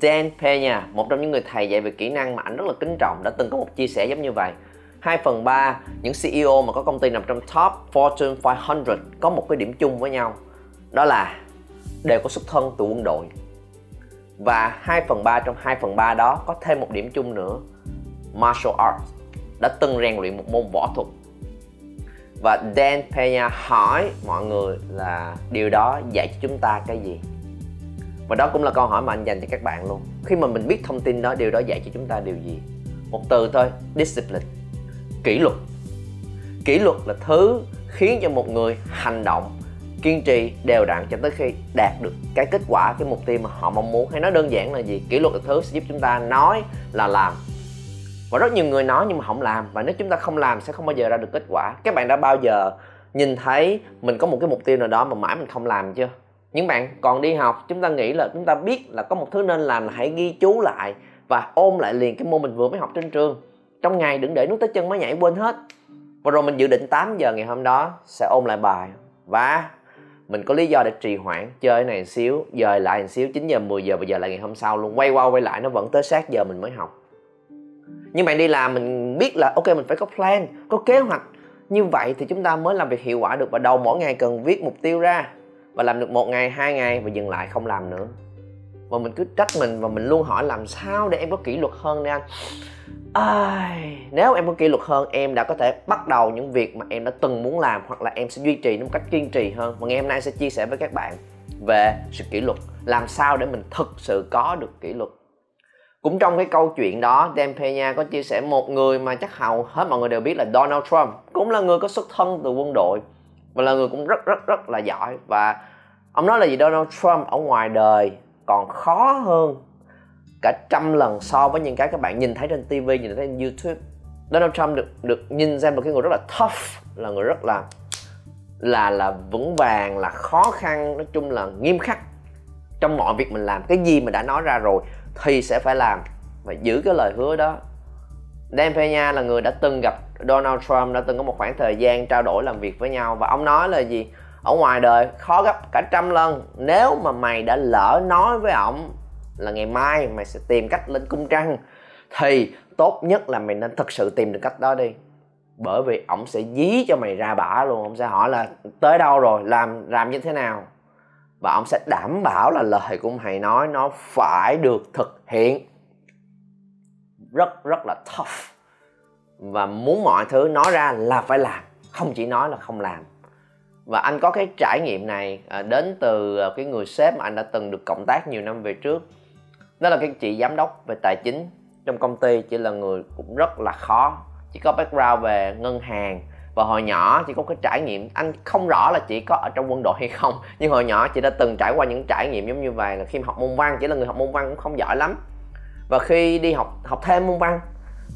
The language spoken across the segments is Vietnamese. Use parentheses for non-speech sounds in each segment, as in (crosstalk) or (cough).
Dan Pena, một trong những người thầy dạy về kỹ năng mà anh rất là kính trọng đã từng có một chia sẻ giống như vậy. 2 phần 3 những CEO mà có công ty nằm trong top Fortune 500 có một cái điểm chung với nhau đó là đều có xuất thân từ quân đội. Và 2 phần 3 trong 2 phần 3 đó có thêm một điểm chung nữa martial arts đã từng rèn luyện một môn võ thuật. Và Dan Pena hỏi mọi người là điều đó dạy cho chúng ta cái gì? Và đó cũng là câu hỏi mà anh dành cho các bạn luôn. Khi mà mình biết thông tin đó, điều đó dạy cho chúng ta điều gì? Một từ thôi, discipline. Kỷ luật. Kỷ luật là thứ khiến cho một người hành động, kiên trì, đều đặn cho tới khi đạt được cái kết quả, cái mục tiêu mà họ mong muốn. Hay nói đơn giản là gì? Kỷ luật là thứ sẽ giúp chúng ta nói là làm. Và rất nhiều người nói nhưng mà không làm. Và nếu chúng ta không làm, sẽ không bao giờ ra được kết quả. Các bạn đã bao giờ nhìn thấy mình có một cái mục tiêu nào đó mà mãi mình không làm chưa? Những bạn còn đi học, chúng ta nghĩ là chúng ta biết là có một thứ nên làm là hãy ghi chú lại và ôm lại liền cái môn mình vừa mới học trên trường. Trong ngày đừng để nước tới chân mới nhảy, quên hết. Và rồi mình dự định 8 giờ ngày hôm đó sẽ ôn lại bài. Và mình có lý do để trì hoãn, chơi này một xíu, dời lại một xíu 9 giờ 10 giờ và giờ lại ngày hôm sau luôn. Quay qua quay lại, nó vẫn tới sát giờ mình mới học. Nhưng bạn đi làm, mình biết là, ok, mình phải có plan, có kế hoạch. Như vậy thì chúng ta mới làm việc hiệu quả được và đầu mỗi ngày cần viết mục tiêu ra và làm được một ngày hai ngày và dừng lại không làm nữa. Và mình cứ trách mình và mình luôn hỏi làm sao để em có kỷ luật hơn đi anh? Ai, nếu em có kỷ luật hơn em đã có thể bắt đầu những việc mà em đã từng muốn làm hoặc là em sẽ duy trì nó một cách kiên trì hơn. Và ngày hôm nay sẽ chia sẻ với các bạn về sự kỷ luật làm sao để mình thực sự có được kỷ luật. Cũng trong cái câu chuyện đó Dan Pena có chia sẻ một người mà chắc hầu hết mọi người đều biết là Donald Trump. Cũng là người có xuất thân từ quân đội và là người cũng rất rất rất là giỏi. Và ông nói là gì? Donald Trump ở ngoài đời còn khó hơn cả trăm lần so với những cái các bạn nhìn thấy trên TV nhìn thấy trên YouTube. Donald Trump được được nhìn ra một cái người rất là tough, là người rất là là là vững vàng, là khó khăn, nói chung là nghiêm khắc trong mọi việc mình làm. Cái gì mình đã nói ra rồi thì sẽ phải làm. Và giữ cái lời hứa đó. Dan Peña là người đã từng gặp Donald Trump đã từng có một khoảng thời gian trao đổi làm việc với nhau và ông nói là gì? Ở ngoài đời, khó gấp cả trăm lần. Nếu mà mày đã lỡ nói với ổng là ngày mai mày sẽ tìm cách lên cung trăng, thì tốt nhất là mày nên thực sự tìm được cách đó đi. Bởi vì ổng sẽ dí cho mày ra bả luôn. Ổng sẽ hỏi là, tới đâu rồi? Làm làm như thế nào? Và ông sẽ đảm bảo là lời của mày nói nó phải được thực hiện. Rất rất là tough và muốn mọi thứ nói ra là phải làm, không chỉ nói là không làm. Và anh có cái trải nghiệm này à, đến từ à, cái người sếp mà anh đã từng được cộng tác nhiều năm về trước. Đó là cái chị giám đốc về tài chính trong công ty, chỉ là người cũng rất là khó. Chỉ có background về ngân hàng. Và hồi nhỏ chị có cái trải nghiệm, anh không rõ là chị có ở trong quân đội hay không, nhưng hồi nhỏ chị đã từng trải qua những trải nghiệm giống như vậy là khi học môn văn, chỉ là người học môn văn cũng không giỏi lắm. Và khi đi học học thêm môn văn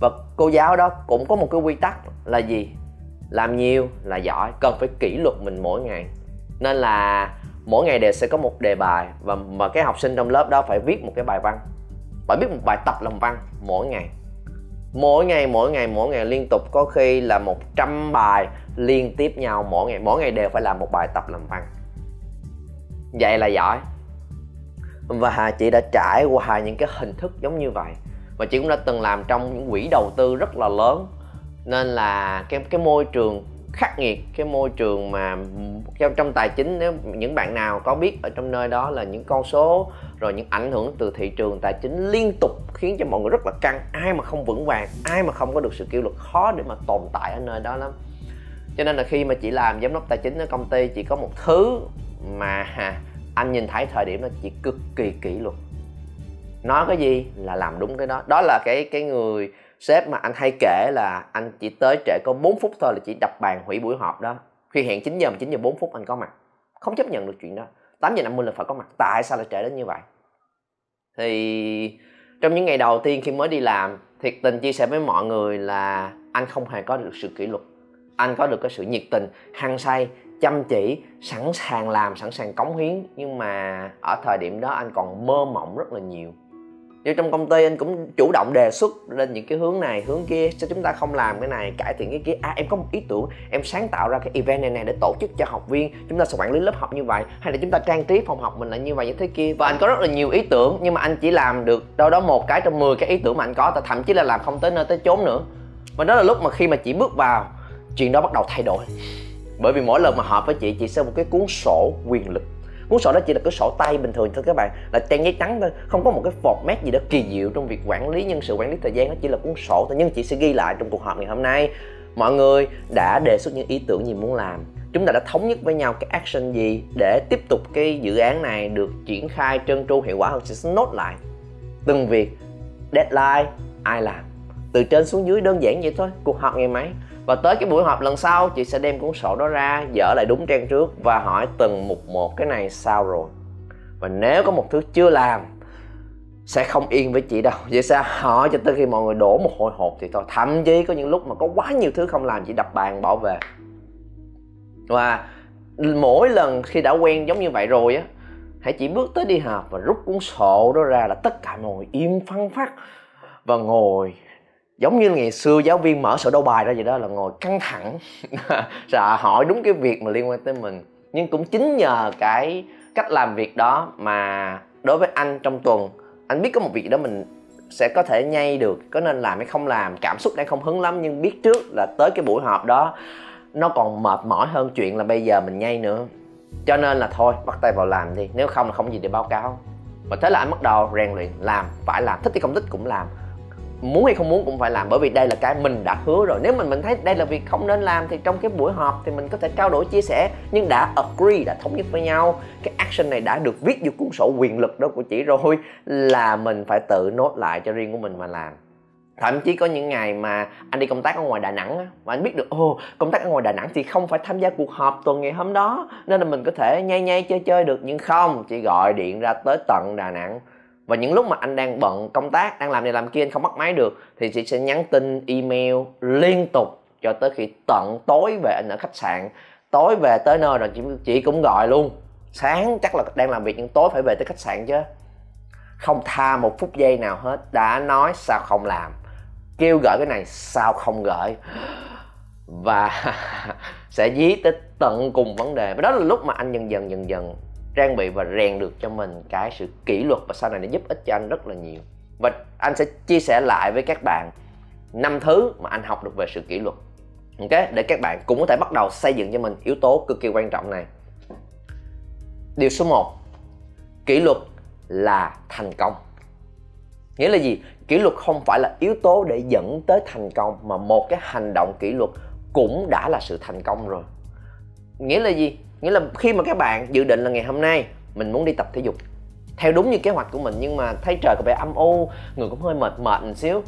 và cô giáo đó cũng có một cái quy tắc là gì? Làm nhiều là giỏi, cần phải kỷ luật mình mỗi ngày. Nên là mỗi ngày đều sẽ có một đề bài và, mà cái học sinh trong lớp đó phải viết một cái bài văn. Phải viết một bài tập làm văn mỗi ngày. Mỗi ngày mỗi ngày mỗi ngày liên tục, có khi là 100 bài liên tiếp nhau mỗi ngày. Mỗi ngày đều phải làm một bài tập làm văn. Vậy là giỏi. Và chị đã trải qua những cái hình thức giống như vậy và chị cũng đã từng làm trong những quỹ đầu tư rất là lớn. Nên là cái cái môi trường khắc nghiệt, cái môi trường mà trong trong tài chính, nếu những bạn nào có biết ở trong nơi đó là những con số, rồi những ảnh hưởng từ thị trường tài chính liên tục khiến cho mọi người rất là căng. Ai mà không vững vàng, ai mà không có được sự kỷ luật khó để mà tồn tại ở nơi đó lắm. Cho nên là khi mà chị làm giám đốc tài chính ở công ty chỉ có một thứ mà anh nhìn thấy thời điểm đó, chị cực kỳ kỷ luật nói cái gì là làm đúng cái đó. Đó là cái cái người sếp mà anh hay kể là anh chỉ tới trễ có 4 phút thôi là chỉ đập bàn hủy buổi họp đó. Khi hẹn 9 giờ mà 9 giờ 4 phút anh có mặt. Không chấp nhận được chuyện đó. 8 giờ 50 là phải có mặt. Tại sao lại trễ đến như vậy? Thì trong những ngày đầu tiên khi mới đi làm, thiệt tình chia sẻ với mọi người là anh không hề có được sự kỷ luật. Anh có được cái sự nhiệt tình, hăng say, chăm chỉ, sẵn sàng làm, sẵn sàng cống hiến. Nhưng mà ở thời điểm đó anh còn mơ mộng rất là nhiều như trong công ty anh cũng chủ động đề xuất lên những cái hướng này, hướng kia, cho chúng ta không làm cái này, cải thiện cái kia. À em có một ý tưởng, em sáng tạo ra cái event này này để tổ chức cho học viên. Chúng ta sẽ quản lý lớp học như vậy, hay là chúng ta trang trí phòng học mình là như vậy, như thế kia. Và anh có rất là nhiều ý tưởng, nhưng mà anh chỉ làm được đâu đó một cái trong 10 cái ý tưởng mà anh có thậm chí là làm không tới nơi tới chốn nữa. Và đó là lúc mà khi mà chị bước vào, chuyện đó bắt đầu thay đổi. Bởi vì mỗi lần mà họp với chị chị sẽ một cái cuốn sổ quyền lực cuốn sổ đó chỉ là cái sổ tay bình thường thôi các bạn. Là trang giấy trắng thôi, không có một cái format gì đó kỳ diệu trong việc quản lý nhân sự, quản lý thời gian, nó chỉ là cuốn sổ thôi. Nhưng chị sẽ ghi lại trong cuộc họp ngày hôm nay. Mọi người đã đề xuất những ý tưởng gì muốn làm? Chúng ta đã thống nhất với nhau cái action gì để tiếp tục cái dự án này được triển khai trơn tru hiệu quả hơn? Chị sẽ nốt lại từng việc, deadline, ai làm. Từ trên xuống dưới đơn giản vậy thôi, cuộc họp ngày mấy? Và tới cái buổi họp lần sau, chị sẽ đem cuốn sổ đó ra, dở lại đúng trang trước và hỏi từng mục một cái này sao rồi. Và nếu có một thứ chưa làm, sẽ không yên với chị đâu. Vậy sao hỏi cho tới khi mọi người đổ một hồi hộp thì thôi. Thậm chí có những lúc mà có quá nhiều thứ không làm, chị đập bàn bỏ về. Và mỗi lần khi đã quen giống như vậy rồi á, hãy chỉ bước tới đi họp và rút cuốn sổ đó ra là tất cả mọi người im phăng phát và ngồi giống như ngày xưa giáo viên mở sổ đầu bài ra vậy đó, là ngồi căng thẳng, (laughs) sợ hỏi đúng cái việc mà liên quan tới mình. Nhưng cũng chính nhờ cái cách làm việc đó mà đối với anh trong tuần, anh biết có một việc đó mình sẽ có thể nhây được, có nên làm hay không làm, cảm xúc đang không hứng lắm. Nhưng biết trước là tới cái buổi họp đó, nó còn mệt mỏi hơn chuyện là bây giờ mình nhây nữa. Cho nên là thôi, bắt tay vào làm đi, nếu không là không gì để báo cáo. Và thế là anh bắt đầu rèn luyện, làm, phải làm, thích thì không thích cũng làm muốn hay không muốn cũng phải làm, bởi vì đây là cái mình đã hứa rồi. Nếu mình mình thấy đây là việc không nên làm thì trong cái buổi họp thì mình có thể trao đổi, chia sẻ, nhưng đã agree, đã thống nhất với nhau, cái action này đã được viết vô cuốn sổ quyền lực đó của chị rồi, là mình phải tự nốt lại cho riêng của mình mà làm. Thậm chí có những ngày mà anh đi công tác ở ngoài Đà Nẵng và anh biết được, ồ, công tác ở ngoài Đà Nẵng thì không phải tham gia cuộc họp tuần ngày hôm đó, nên là mình có thể nhây nhây chơi chơi được. Nhưng không chị gọi điện ra tới tận Đà Nẵng và những lúc mà anh đang bận công tác đang làm này làm kia anh không bắt máy được thì chị sẽ nhắn tin email liên tục cho tới khi tận tối về anh ở khách sạn. Tối về tới nơi rồi chị, chị cũng gọi luôn. Sáng chắc là đang làm việc nhưng tối phải về tới khách sạn chứ. Không tha một phút giây nào hết. Đã nói sao không làm. Kêu gửi cái này sao không gửi. Và (laughs) sẽ dí tới tận cùng vấn đề. Và đó là lúc mà anh dần dần dần dần trang bị và rèn được cho mình cái sự kỷ luật và sau này nó giúp ích cho anh rất là nhiều. Và anh sẽ chia sẻ lại với các bạn năm thứ mà anh học được về sự kỷ luật. Ok, để các bạn cũng có thể bắt đầu xây dựng cho mình yếu tố cực kỳ quan trọng này. Điều số 1 kỷ luật là thành công. Nghĩa là gì? Kỷ luật không phải là yếu tố để dẫn tới thành công, mà một cái hành động kỷ luật cũng đã là sự thành công rồi. Nghĩa là gì? Nghĩa là khi mà các bạn dự định là ngày hôm nay mình muốn đi tập thể dục, theo đúng như kế hoạch của mình nhưng mà thấy trời có vẻ âm u, người cũng hơi mệt mệt một xíu.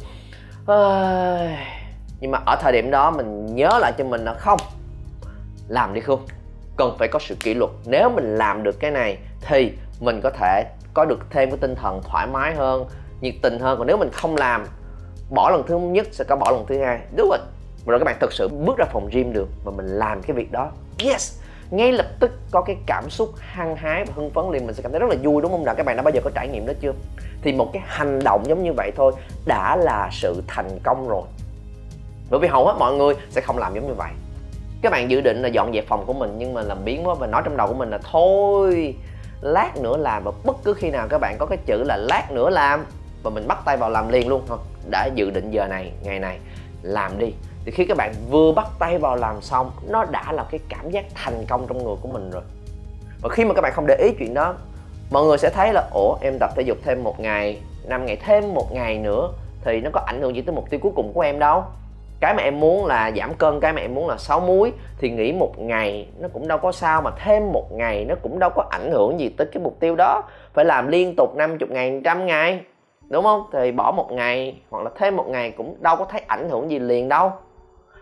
Nhưng mà ở thời điểm đó mình nhớ lại cho mình là không, làm đi không cần phải có sự kỷ luật. Nếu mình làm được cái này thì mình có thể có được thêm cái tinh thần thoải mái hơn, nhiệt tình hơn. Còn nếu mình không làm, bỏ lần thứ nhất sẽ có bỏ lần thứ hai. Đúng rồi. Rồi các bạn thực sự bước ra phòng gym được và mình làm cái việc đó. Yes! Ngay lập tức có cái cảm xúc hăng hái và hưng phấn liền. Mình sẽ cảm thấy rất là vui, đúng không? Nào, các bạn đã bao giờ có trải nghiệm đó chưa? Thì một cái hành động giống như vậy thôi đã là sự thành công rồi. Bởi vì hầu hết mọi người sẽ không làm giống như vậy. Các bạn dự định là dọn dẹp phòng của mình, nhưng mà làm biến quá và nói trong đầu của mình là, thôi, lát nữa làm. Và bất cứ khi nào các bạn có cái chữ là lát nữa làm và mình bắt tay vào làm liền luôn thôi đã dự định giờ này, ngày này, làm đi thì khi các bạn vừa bắt tay vào làm xong, nó đã là cái cảm giác thành công trong người của mình rồi. Và khi mà các bạn không để ý chuyện đó, mọi người sẽ thấy là, ủa, em tập thể dục thêm một ngày, năm ngày thêm một ngày nữa, thì nó có ảnh hưởng gì tới mục tiêu cuối cùng của em đâu? Cái mà em muốn là giảm cân, cái mà em muốn là sáu muối thì nghỉ một ngày nó cũng đâu có sao, mà thêm một ngày nó cũng đâu có ảnh hưởng gì tới cái mục tiêu đó. Phải làm liên tục 50 ngày trăm ngày, đúng không? Thì bỏ một ngày hoặc là thêm một ngày cũng đâu có thấy ảnh hưởng gì liền đâu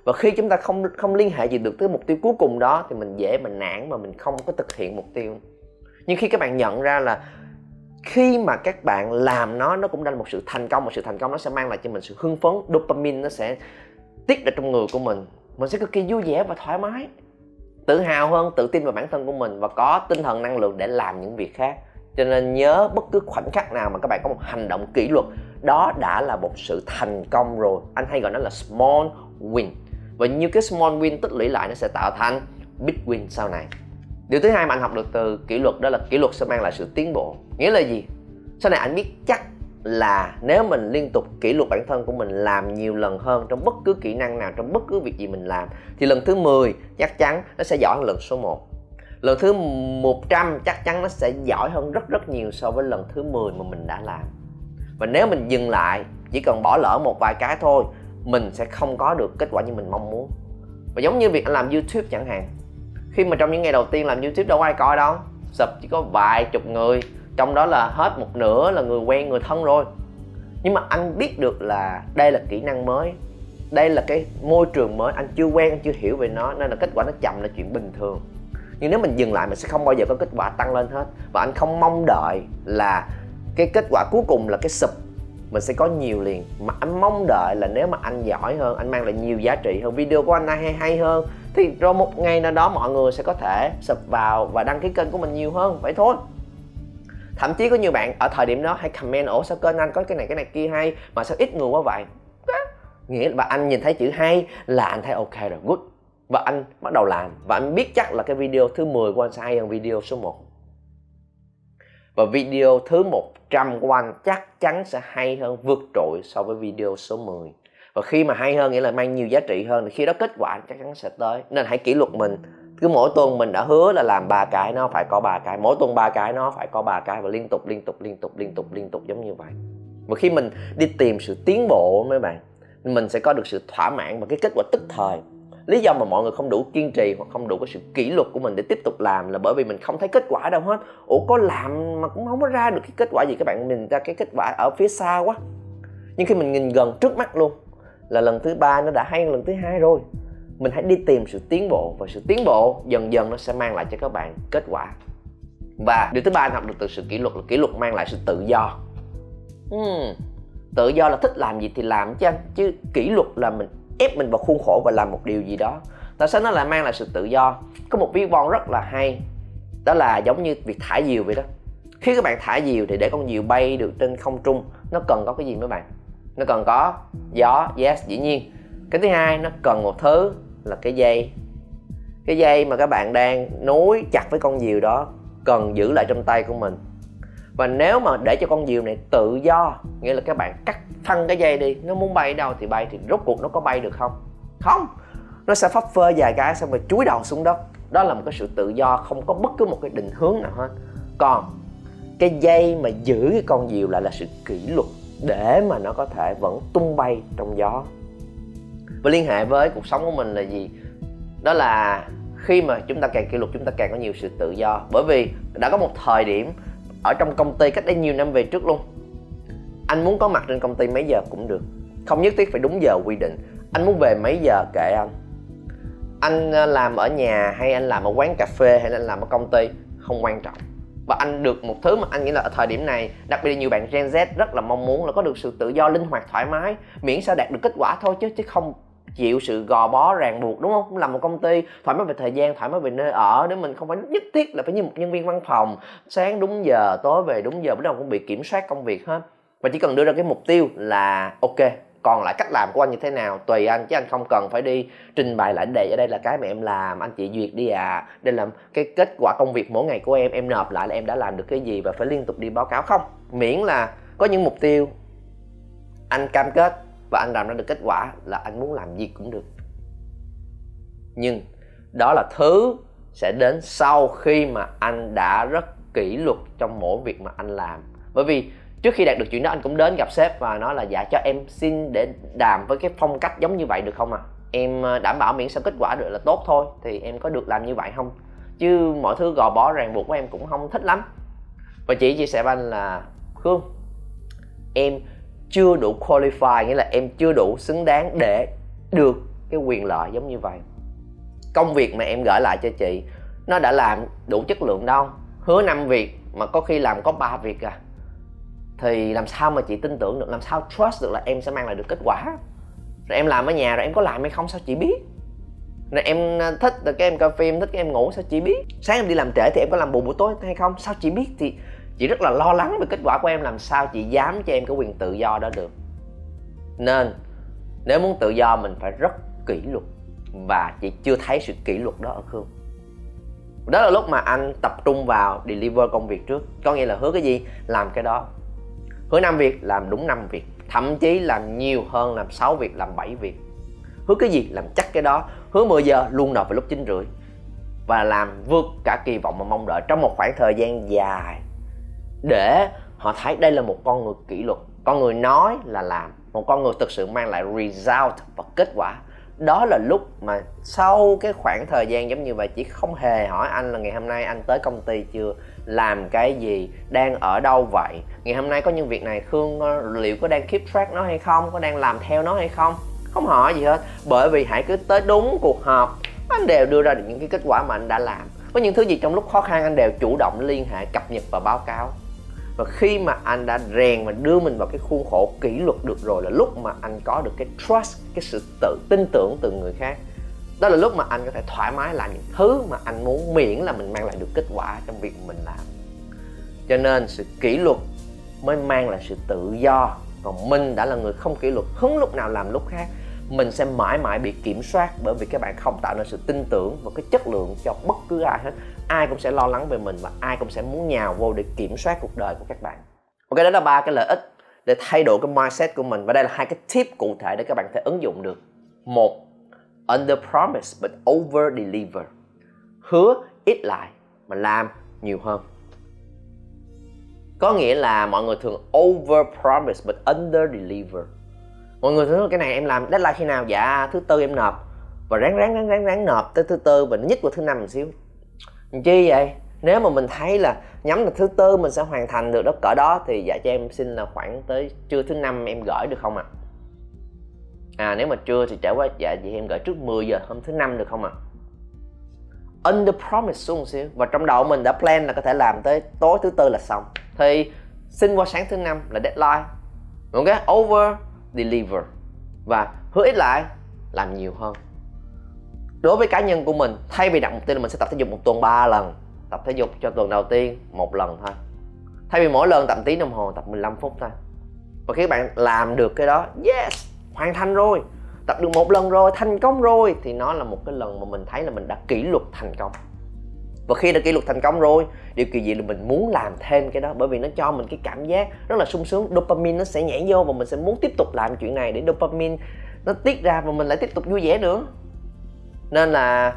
và khi chúng ta không không liên hệ gì được tới mục tiêu cuối cùng đó, thì mình dễ mình nản mà mình không có thực hiện mục tiêu. Nhưng khi các bạn nhận ra là khi mà các bạn làm nó nó cũng đang là một sự thành công một sự thành công nó sẽ mang lại cho mình sự hưng phấn, dopamine nó sẽ tiết ra trong người của mình. Mình sẽ cực kỳ vui vẻ và thoải mái, tự hào hơn, tự tin vào bản thân của mình và có tinh thần năng lượng để làm những việc khác. Cho nên nhớ bất cứ khoảnh khắc nào mà các bạn có một hành động kỷ luật, đó đã là một sự thành công rồi. Anh hay gọi nó là small win và nhiều cái small win tích lũy lại nó sẽ tạo thành big win sau này. Điều thứ hai mà anh học được từ kỷ luật đó là kỷ luật sẽ mang lại sự tiến bộ. Nghĩa là gì? Sau này anh biết chắc là nếu mình liên tục kỷ luật bản thân của mình làm nhiều lần hơn trong bất cứ kỹ năng nào, trong bất cứ việc gì mình làm, thì lần thứ 10 chắc chắn nó sẽ giỏi hơn lần số 1 lần thứ 100 chắc chắn nó sẽ giỏi hơn rất rất nhiều so với lần thứ 10 mà mình đã làm. Và nếu mình dừng lại, chỉ cần bỏ lỡ một vài cái thôi mình sẽ không có được kết quả như mình mong muốn. Và giống như việc anh làm youtube chẳng hạn, khi mà trong những ngày đầu tiên làm youtube đâu có ai coi đâu, sập chỉ có vài chục người, trong đó là hết một nửa là người quen, người thân rồi. Nhưng mà anh biết được là đây là kỹ năng mới, đây là cái môi trường mới, anh chưa quen, anh chưa hiểu về nó, nên là kết quả nó chậm là chuyện bình thường. Nhưng nếu mình dừng lại, mình sẽ không bao giờ có kết quả tăng lên hết. Và anh không mong đợi là cái kết quả cuối cùng là cái sụp mình sẽ có nhiều liền. Mà anh mong đợi là nếu mà anh giỏi hơn, anh mang lại nhiều giá trị hơn, video của anh hay hay hơn, thì rồi một ngày nào đó mọi người sẽ có thể sập vào và đăng ký kênh của mình nhiều hơn. Vậy thôi. Thậm chí có nhiều bạn ở thời điểm đó hay comment ổ sao kênh anh có cái này cái này, kia hay, mà sao ít người quá vậy? Nghĩa là anh nhìn thấy chữ hay là anh thấy ok rồi, good. Và anh bắt đầu làm. Và anh biết chắc là cái video thứ 10 của anh sẽ hay hơn video số 1 và video thứ 100 của anh chắc chắn sẽ hay hơn, vượt trội so với video số 10 và khi mà hay hơn, nghĩa là mang nhiều giá trị hơn, thì khi đó kết quả chắc chắn sẽ tới. Nên hãy kỷ luật mình. Cứ mỗi tuần mình đã hứa là làm ba cái, nó phải có ba cái. Mỗi tuần ba cái, nó phải có ba cái. Và liên tục liên tục liên tục liên tục liên tục giống như vậy. Và khi mình đi tìm sự tiến bộ, mấy bạn, mình sẽ có được sự thỏa mãn và cái kết quả tức thời lý do mà mọi người không đủ kiên trì hoặc không đủ cái sự kỷ luật của mình để tiếp tục làm là bởi vì mình không thấy kết quả đâu hết. Ủa có làm mà cũng không có ra được cái kết quả gì. Các bạn mình ra cái kết quả ở phía xa quá nhưng khi mình nhìn gần trước mắt luôn là lần thứ ba nó đã hay hơn lần thứ hai rồi. Mình hãy đi tìm sự tiến bộ và sự tiến bộ dần dần nó sẽ mang lại cho các bạn kết quả. Và điều thứ ba anh học được từ sự kỷ luật là kỷ luật mang lại sự tự do. Uhm, tự do là thích làm gì thì làm chứ anh. Chứ kỷ luật là mình ép mình vào khuôn khổ và làm một điều gì đó. Tại sao nó lại mang lại sự tự do. Có một ví von rất là hay. Đó là giống như việc thả diều vậy đó. Khi các bạn thả diều thì để con diều bay được trên không trung, nó cần có cái gì mấy bạn? Nó cần có gió, yes, dĩ nhiên. Cái thứ hai, nó cần một thứ là cái dây. Cái dây mà các bạn đang nối chặt với con diều đó, cần giữ lại trong tay của mình và nếu mà để cho con diều này tự do, nghĩa là các bạn cắt thân cái dây đi, nó muốn bay đâu thì bay thì rốt cuộc nó có bay được không? Không. Nó sẽ phấp phơ vài cái xong rồi chúi đầu xuống đất. Đó là một cái sự tự do, không có bất cứ một cái định hướng nào hết. Còn cái dây mà giữ cái con diều lại là sự kỷ luật để mà nó có thể vẫn tung bay trong gió. Và liên hệ với cuộc sống của mình là gì? Đó là khi mà chúng ta càng kỷ luật, chúng ta càng có nhiều sự tự do. Bởi vì đã có một thời điểm ở trong công ty cách đây nhiều năm về trước luôn. Anh muốn có mặt trên công ty mấy giờ cũng được. Không nhất thiết phải đúng giờ quy định. Anh muốn về mấy giờ kệ anh. Anh ờ, làm ở nhà hay anh làm ở quán cà phê hay anh làm ở công ty? Không quan trọng. Và anh được một thứ mà anh nghĩ là ở thời điểm này, đặc biệt là nhiều bạn Gen Z rất là mong muốn là có được sự tự do linh hoạt thoải mái, miễn sao đạt được kết quả thôi chứ chứ không chịu sự gò bó ràng buộc, đúng không? Làm một công ty thoải mái về thời gian, thoải mái về nơi ở để mình không phải nhất thiết là phải như một nhân viên văn phòng. Sáng đúng giờ, tối về đúng giờ, bắt đầu cũng bị kiểm soát công việc hết. Và chỉ cần đưa ra cái mục tiêu là, ok, còn lại cách làm của anh như thế nào? Tùy anh, chứ anh không cần phải đi trình bày lại đề ở đây là cái mà em làm, anh chị duyệt đi à. Đây là cái kết quả công việc mỗi ngày của em em nộp lại là em đã làm được cái gì và phải liên tục đi báo cáo không? Miễn là có những mục tiêu, anh cam kết và anh làm ra được kết quả là anh muốn làm gì cũng được. Nhưng đó là thứ sẽ đến sau khi mà anh đã rất kỷ luật trong mỗi việc mà anh làm. Bởi vì trước khi đạt được chuyện đó, anh cũng đến gặp sếp và nói là dạ cho em xin để đàm với cái phong cách giống như vậy được không à em ờ, đảm bảo miễn sao kết quả được là tốt thôi, thì em có được làm như vậy không? Chứ mọi thứ gò bó ràng buộc của em cũng không thích lắm. Và chị chia sẻ với anh là, khương, em chưa đủ qualify, nghĩa là em chưa đủ xứng đáng để được cái quyền lợi giống như vậy. Công việc mà em gửi lại cho chị, nó đã làm đủ chất lượng đâu. Hứa năm việc mà có khi làm có 3 việc à. Thì làm sao mà chị tin tưởng được, làm sao trust được là em sẽ mang lại được kết quả? Rồi em làm ở nhà rồi em có làm hay không sao chị biết? Rồi em à, thích cái em coi phim, thích cái em ngủ sao chị biết? Sáng em đi làm trễ thì em có làm bù buổi tối hay không? Sao chị biết thì chị rất là lo lắng về kết quả của em, làm sao chị dám cho em cái quyền tự do đó được. Nên, nếu muốn tự do, mình phải rất kỷ luật. Và chị chưa thấy sự kỷ luật đó ở khương. Đó là lúc mà anh tập trung vào deliver công việc trước. Có nghĩa là hứa cái gì? Làm cái đó. Hứa năm việc, làm đúng năm việc. Thậm chí làm nhiều hơn làm 6 việc, làm 7 việc. Hứa cái gì? Làm chắc cái đó. Hứa 10 giờ, luôn nộp vào lúc 9 rưỡi. Và làm vượt cả kỳ vọng mà mong đợi trong một khoảng thời gian dài để họ thấy đây là một con người kỷ luật. Con người nói là làm, một con người thực sự mang lại result và kết quả. Đó là lúc mà sau cái khoảng thời gian giống như vậy, chỉ không hề hỏi anh là ngày hôm nay anh tới công ty chưa, làm cái gì, đang ở đâu vậy? Ngày hôm nay có những việc này, khương liệu có đang keep track nó hay không? Có đang làm theo nó hay không? Không hỏi gì hết, bởi vì hãy cứ tới đúng cuộc họp, anh đều đưa ra được những cái kết quả mà anh đã làm. Có những thứ gì trong lúc khó khăn, anh đều chủ động liên hệ, cập nhật và báo cáo và khi mà anh đã rèn và đưa mình vào cái khuôn khổ kỷ luật được rồi là lúc mà anh có được cái trust, cái sự tự tin tưởng từ người khác. Đó là lúc mà anh có thể thoải mái làm những thứ mà anh muốn miễn là mình mang lại được kết quả trong việc mình làm. Cho nên sự kỷ luật mới mang lại sự tự do. Còn mình đã là người không kỷ luật, hứng lúc nào làm lúc khác mình sẽ mãi mãi bị kiểm soát bởi vì các bạn không tạo nên sự tin tưởng và cái chất lượng cho bất cứ ai hết. Ai cũng sẽ lo lắng về mình và ai cũng sẽ muốn nhào vô để kiểm soát cuộc đời của các bạn. Ok, đó là ba cái lợi ích để thay đổi cái mindset của mình. Và đây là hai cái tip cụ thể để các bạn có thể ứng dụng được. Một, under promise but over deliver. Hứa ít lại mà làm nhiều hơn. Có nghĩa là mọi người thường over promise but under deliver mọi người thấy cái này em làm deadline khi nào? Dạ thứ tư em nộp. Và ráng ráng ráng ráng ráng nộp tới thứ tư và nhất vào thứ năm một xíu. Chi vậy? Nếu mà mình thấy là nhắm là thứ tư mình sẽ hoàn thành được đó cỡ đó thì dạ cho em xin là khoảng tới trưa thứ năm em gửi được không ạ? À? à nếu mà trưa thì trễ qua dạ vậy em gửi trước 10 giờ hôm thứ năm được không ạ? À? under promise xuống một xíu. Và trong đầu mình đã plan là có thể làm tới tối thứ tư là xong. Thì xin qua sáng thứ năm là deadline. Ok, over deliver. Và hứa ít lại, làm nhiều hơn. Đối với cá nhân của mình, thay vì đặt mục tiêu là mình sẽ tập thể dục một tuần 3 lần, tập thể dục cho tuần đầu tiên một lần thôi. Thay vì mỗi lần tập tí đồng hồ, tập 15 phút thôi. Và khi các bạn làm được cái đó, yes, hoàn thành rồi. Tập được một lần rồi, thành công rồi, thì nó là một cái lần mà mình thấy là mình đã kỷ luật thành công và khi đã kỷ luật thành công rồi, điều kỳ diệu là mình muốn làm thêm cái đó, bởi vì nó cho mình cái cảm giác rất là sung sướng, dopamine nó sẽ nhảy vô và mình sẽ muốn tiếp tục làm chuyện này để dopamine nó tiết ra và mình lại tiếp tục vui vẻ nữa. Nên là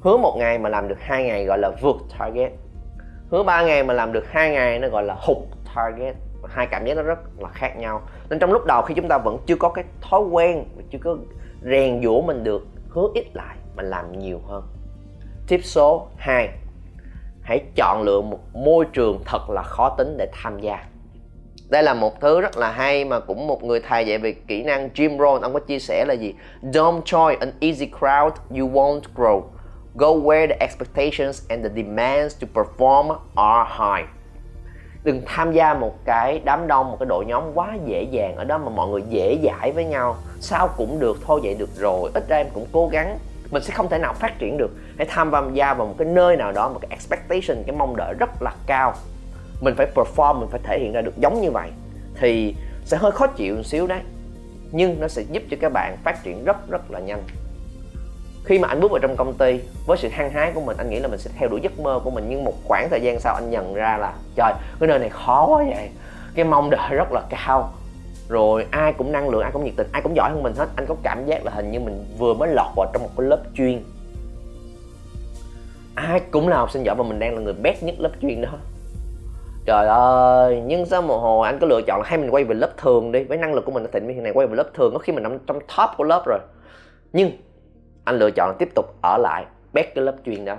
hứa một ngày mà làm được hai ngày gọi là vượt target. Hứa ba ngày mà làm được hai ngày nó gọi là hụt target. Hai cảm giác nó rất là khác nhau. Nên trong lúc đầu khi chúng ta vẫn chưa có cái thói quen, chưa có rèn dũa mình được, hứa ít lại mà làm nhiều hơn tip số 2 hãy chọn lựa một môi trường thật là khó tính để tham gia. Đây là một thứ rất là hay mà cũng một người thầy dạy về kỹ năng Jim Rohn ông có chia sẻ là gì? Don't join an easy crowd, you won't grow. Go where the expectations and the demands to perform are high. Đừng tham gia một cái đám đông, một cái đội nhóm quá dễ dàng ở đó mà mọi người dễ dãi với nhau. Sao cũng được, thôi vậy được rồi. Ít ra em cũng cố gắng. Mình sẽ không thể nào phát triển được hãy tham gia vào một cái nơi nào đó, một cái expectation, cái mong đợi rất là cao. Mình phải perform, mình phải thể hiện ra được giống như vậy thì sẽ hơi khó chịu một xíu đấy. Nhưng nó sẽ giúp cho các bạn phát triển rất rất là nhanh. Khi mà anh bước vào trong công ty, với sự hăng hái của mình, anh nghĩ là mình sẽ theo đuổi giấc mơ của mình. Nhưng một khoảng thời gian sau, anh nhận ra là, trời, cái nơi này khó quá vậy. Cái mong đợi (laughs) rất là cao. Rồi ai cũng năng lượng, ai cũng nhiệt tình, ai cũng giỏi hơn mình hết. Anh có cảm giác là hình như mình vừa mới lọt vào trong một cái lớp chuyên ai cũng là học sinh giỏi và mình đang là người best nhất lớp chuyên đó. Trời ơi nhưng sao một hồi anh có lựa chọn là hay mình quay về lớp thường đi với năng lực của mình thịnh hiện này quay về lớp thường có khi mình nằm trong top của lớp rồi. Nhưng anh lựa chọn tiếp tục ở lại bét cái lớp chuyên đó.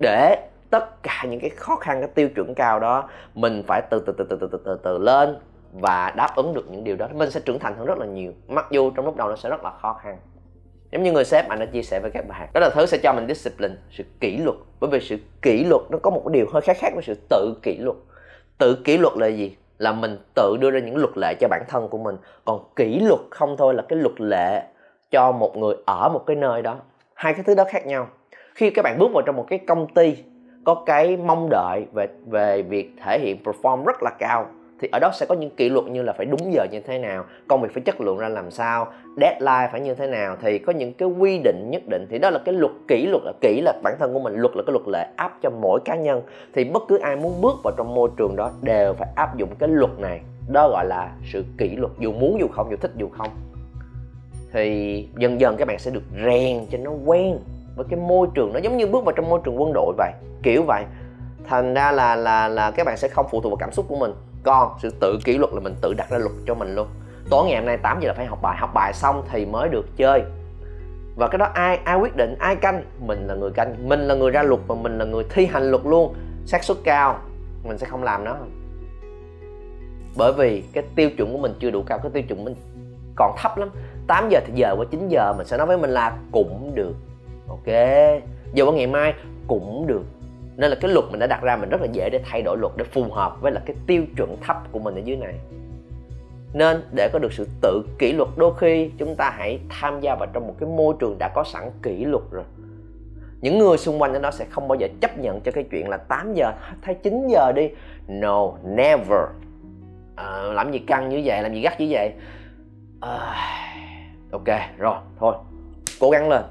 Để tất cả những cái khó khăn cái tiêu chuẩn cao đó mình phải từ từ từ từ từ từ từ, từ lên và đáp ứng được những điều đó. Mình sẽ trưởng thành hơn rất là nhiều mặc dù trong lúc đầu nó sẽ rất là khó khăn giống như người sếp anh đã chia sẻ với các bạn. Đó là thứ sẽ cho mình discipline, sự kỷ luật. Bởi vì sự kỷ luật nó có một cái điều hơi khác khác với sự tự kỷ luật. Tự kỷ luật là gì? Là mình tự đưa ra những luật lệ cho bản thân của mình. Còn kỷ luật không thôi là cái luật lệ cho một người ở một cái nơi đó. Hai cái thứ đó khác nhau. Khi các bạn bước vào trong một cái công ty, có cái mong đợi về về việc thể hiện perform rất là cao thì ở đó sẽ có những kỷ luật như là phải đúng giờ như thế nào, công việc phải chất lượng ra làm sao, deadline phải như thế nào. Thì có những cái quy định nhất định. Thì đó là cái luật kỷ luật là kỷ là bản thân của mình, luật là cái luật lệ áp cho mỗi cá nhân. Thì bất cứ ai muốn bước vào trong môi trường đó đều phải áp dụng cái luật này. Đó gọi là sự kỷ luật, dù muốn dù không, dù thích dù không. Thì dần dần các bạn sẽ được rèn cho nó quen với cái môi trường nó giống như bước vào trong môi trường quân đội vậy, kiểu vậy. Thành ra là là là các bạn sẽ không phụ thuộc vào cảm xúc của mình con, sự tự kỷ luật là mình tự đặt ra luật cho mình luôn. Tối ngày hôm nay 8 giờ là phải học bài. Học bài xong thì mới được chơi. Và cái đó ai ai quyết định? Ai canh? Mình là người canh. Mình là người ra luật và mình là người thi hành luật luôn. Xác suất cao, mình sẽ không làm nó. Bởi vì cái tiêu chuẩn của mình chưa đủ cao. Cái tiêu chuẩn mình còn thấp lắm. 8 giờ thì giờ qua 9 giờ mình sẽ nói với mình là cũng được. Ok. Giờ qua ngày mai cũng được nên là cái luật mình đã đặt ra mình rất là dễ để thay đổi luật để phù hợp với là cái tiêu chuẩn thấp của mình ở dưới này. Nên để có được sự tự kỷ luật đôi khi chúng ta hãy tham gia vào trong một cái môi trường đã có sẵn kỷ luật rồi. Những người xung quanh nó sẽ không bao giờ chấp nhận cho cái chuyện là 8 giờ thay 9 giờ đi. No never. À, làm gì căng như vậy làm gì gắt như vậy? À, ok rồi thôi cố gắng lên.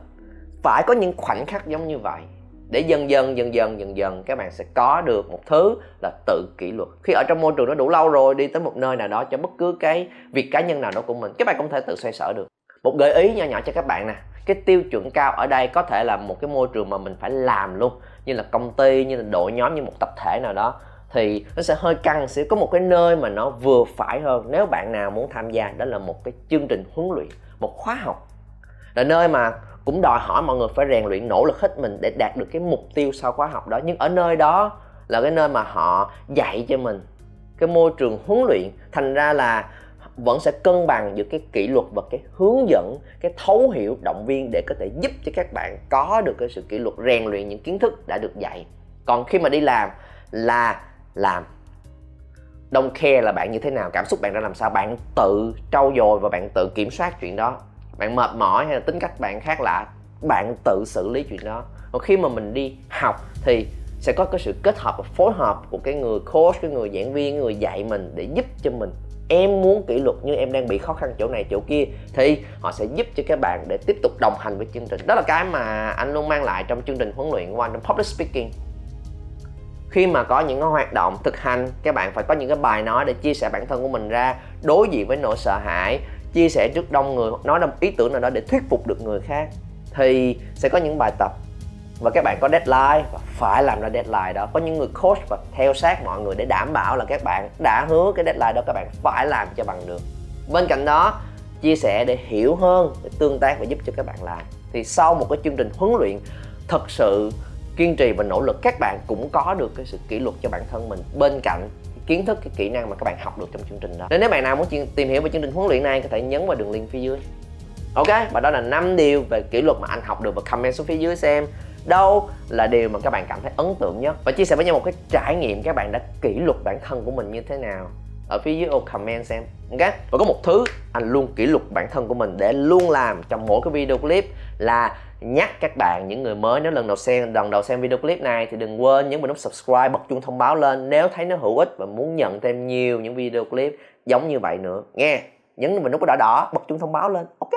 Phải có những khoảnh khắc giống như vậy để dần dần dần dần dần dần các bạn sẽ có được một thứ là tự kỷ luật. Khi ở trong môi trường nó đủ lâu rồi, đi tới một nơi nào đó cho bất cứ cái việc cá nhân nào đó của mình, các bạn cũng thể tự xoay sở được. Một gợi ý nhỏ nhỏ cho các bạn nè, cái tiêu chuẩn cao ở đây có thể là một cái môi trường mà mình phải làm luôn, như là công ty, như là đội nhóm, như một tập thể nào đó, thì nó sẽ hơi căng sẽ có một cái nơi mà nó vừa phải hơn. Nếu bạn nào muốn tham gia, đó là một cái chương trình huấn luyện, một khóa học. Là nơi mà cũng đòi hỏi mọi người phải rèn luyện nỗ lực hết mình để đạt được cái mục tiêu sau khóa học đó. Nhưng ở nơi đó là cái nơi mà họ dạy cho mình cái môi trường huấn luyện. Thành ra là vẫn sẽ cân bằng giữa cái kỷ luật và cái hướng dẫn, cái thấu hiểu động viên để có thể giúp cho các bạn có được cái sự kỷ luật, rèn luyện những kiến thức đã được dạy. Còn khi mà đi làm là làm. Don't care là bạn như thế nào, cảm xúc bạn ra làm sao, bạn tự trau dồi và bạn tự kiểm soát chuyện đó bạn mệt mỏi hay là tính cách bạn khác lạ, bạn tự xử lý chuyện đó. Còn khi mà mình đi học thì sẽ có cái sự kết hợp và phối hợp của cái người coach, cái người giảng viên, người dạy mình để giúp cho mình. Em muốn kỷ luật nhưng em đang bị khó khăn chỗ này, chỗ kia thì họ sẽ giúp cho các bạn để tiếp tục đồng hành với chương trình. Đó là cái mà anh luôn mang lại trong chương trình huấn luyện của anh trong public speaking. Khi mà có những cái hoạt động thực hành, các bạn phải có những cái bài nói để chia sẻ bản thân của mình ra, đối diện với nỗi sợ hãi chia sẻ trước đông người nói ra ý tưởng nào đó để thuyết phục được người khác, thì sẽ có những bài tập. Và các bạn có deadline, và phải làm ra deadline đó. Có những người coach và theo sát mọi người để đảm bảo là các bạn đã hứa cái deadline đó, các bạn phải làm cho bằng được. Bên cạnh đó, chia sẻ để hiểu hơn, để tương tác và giúp cho các bạn làm. Thì sau một cái chương trình huấn luyện thật sự kiên trì và nỗ lực, các bạn cũng có được cái sự kỷ luật cho bản thân mình. Bên cạnh kiến thức, cái kỹ năng mà các bạn học được trong chương trình đó. Nên nếu bạn nào muốn tìm hiểu về chương trình huấn luyện này, có thể nhấn vào đường link phía dưới. Ok, và đó là năm điều về kỷ luật mà anh học được và comment xuống phía dưới xem đâu là điều mà các bạn cảm thấy ấn tượng nhất. Và chia sẻ với nhau một cái trải nghiệm các bạn đã kỷ luật bản thân của mình như thế nào. Ở phía dưới ô comment xem. Ok, và có một thứ anh luôn kỷ luật bản thân của mình để luôn làm trong mỗi cái video clip là nhắc các bạn, những người mới, nếu lần đầu xem, lần đầu xem video clip này thì đừng quên nhấn vào nút subscribe, bật chuông thông báo lên nếu thấy nó hữu ích và muốn nhận thêm nhiều những video clip giống như vậy nữa. Nghe, nhấn vào nút đỏ đỏ, bật chuông thông báo lên. Ok?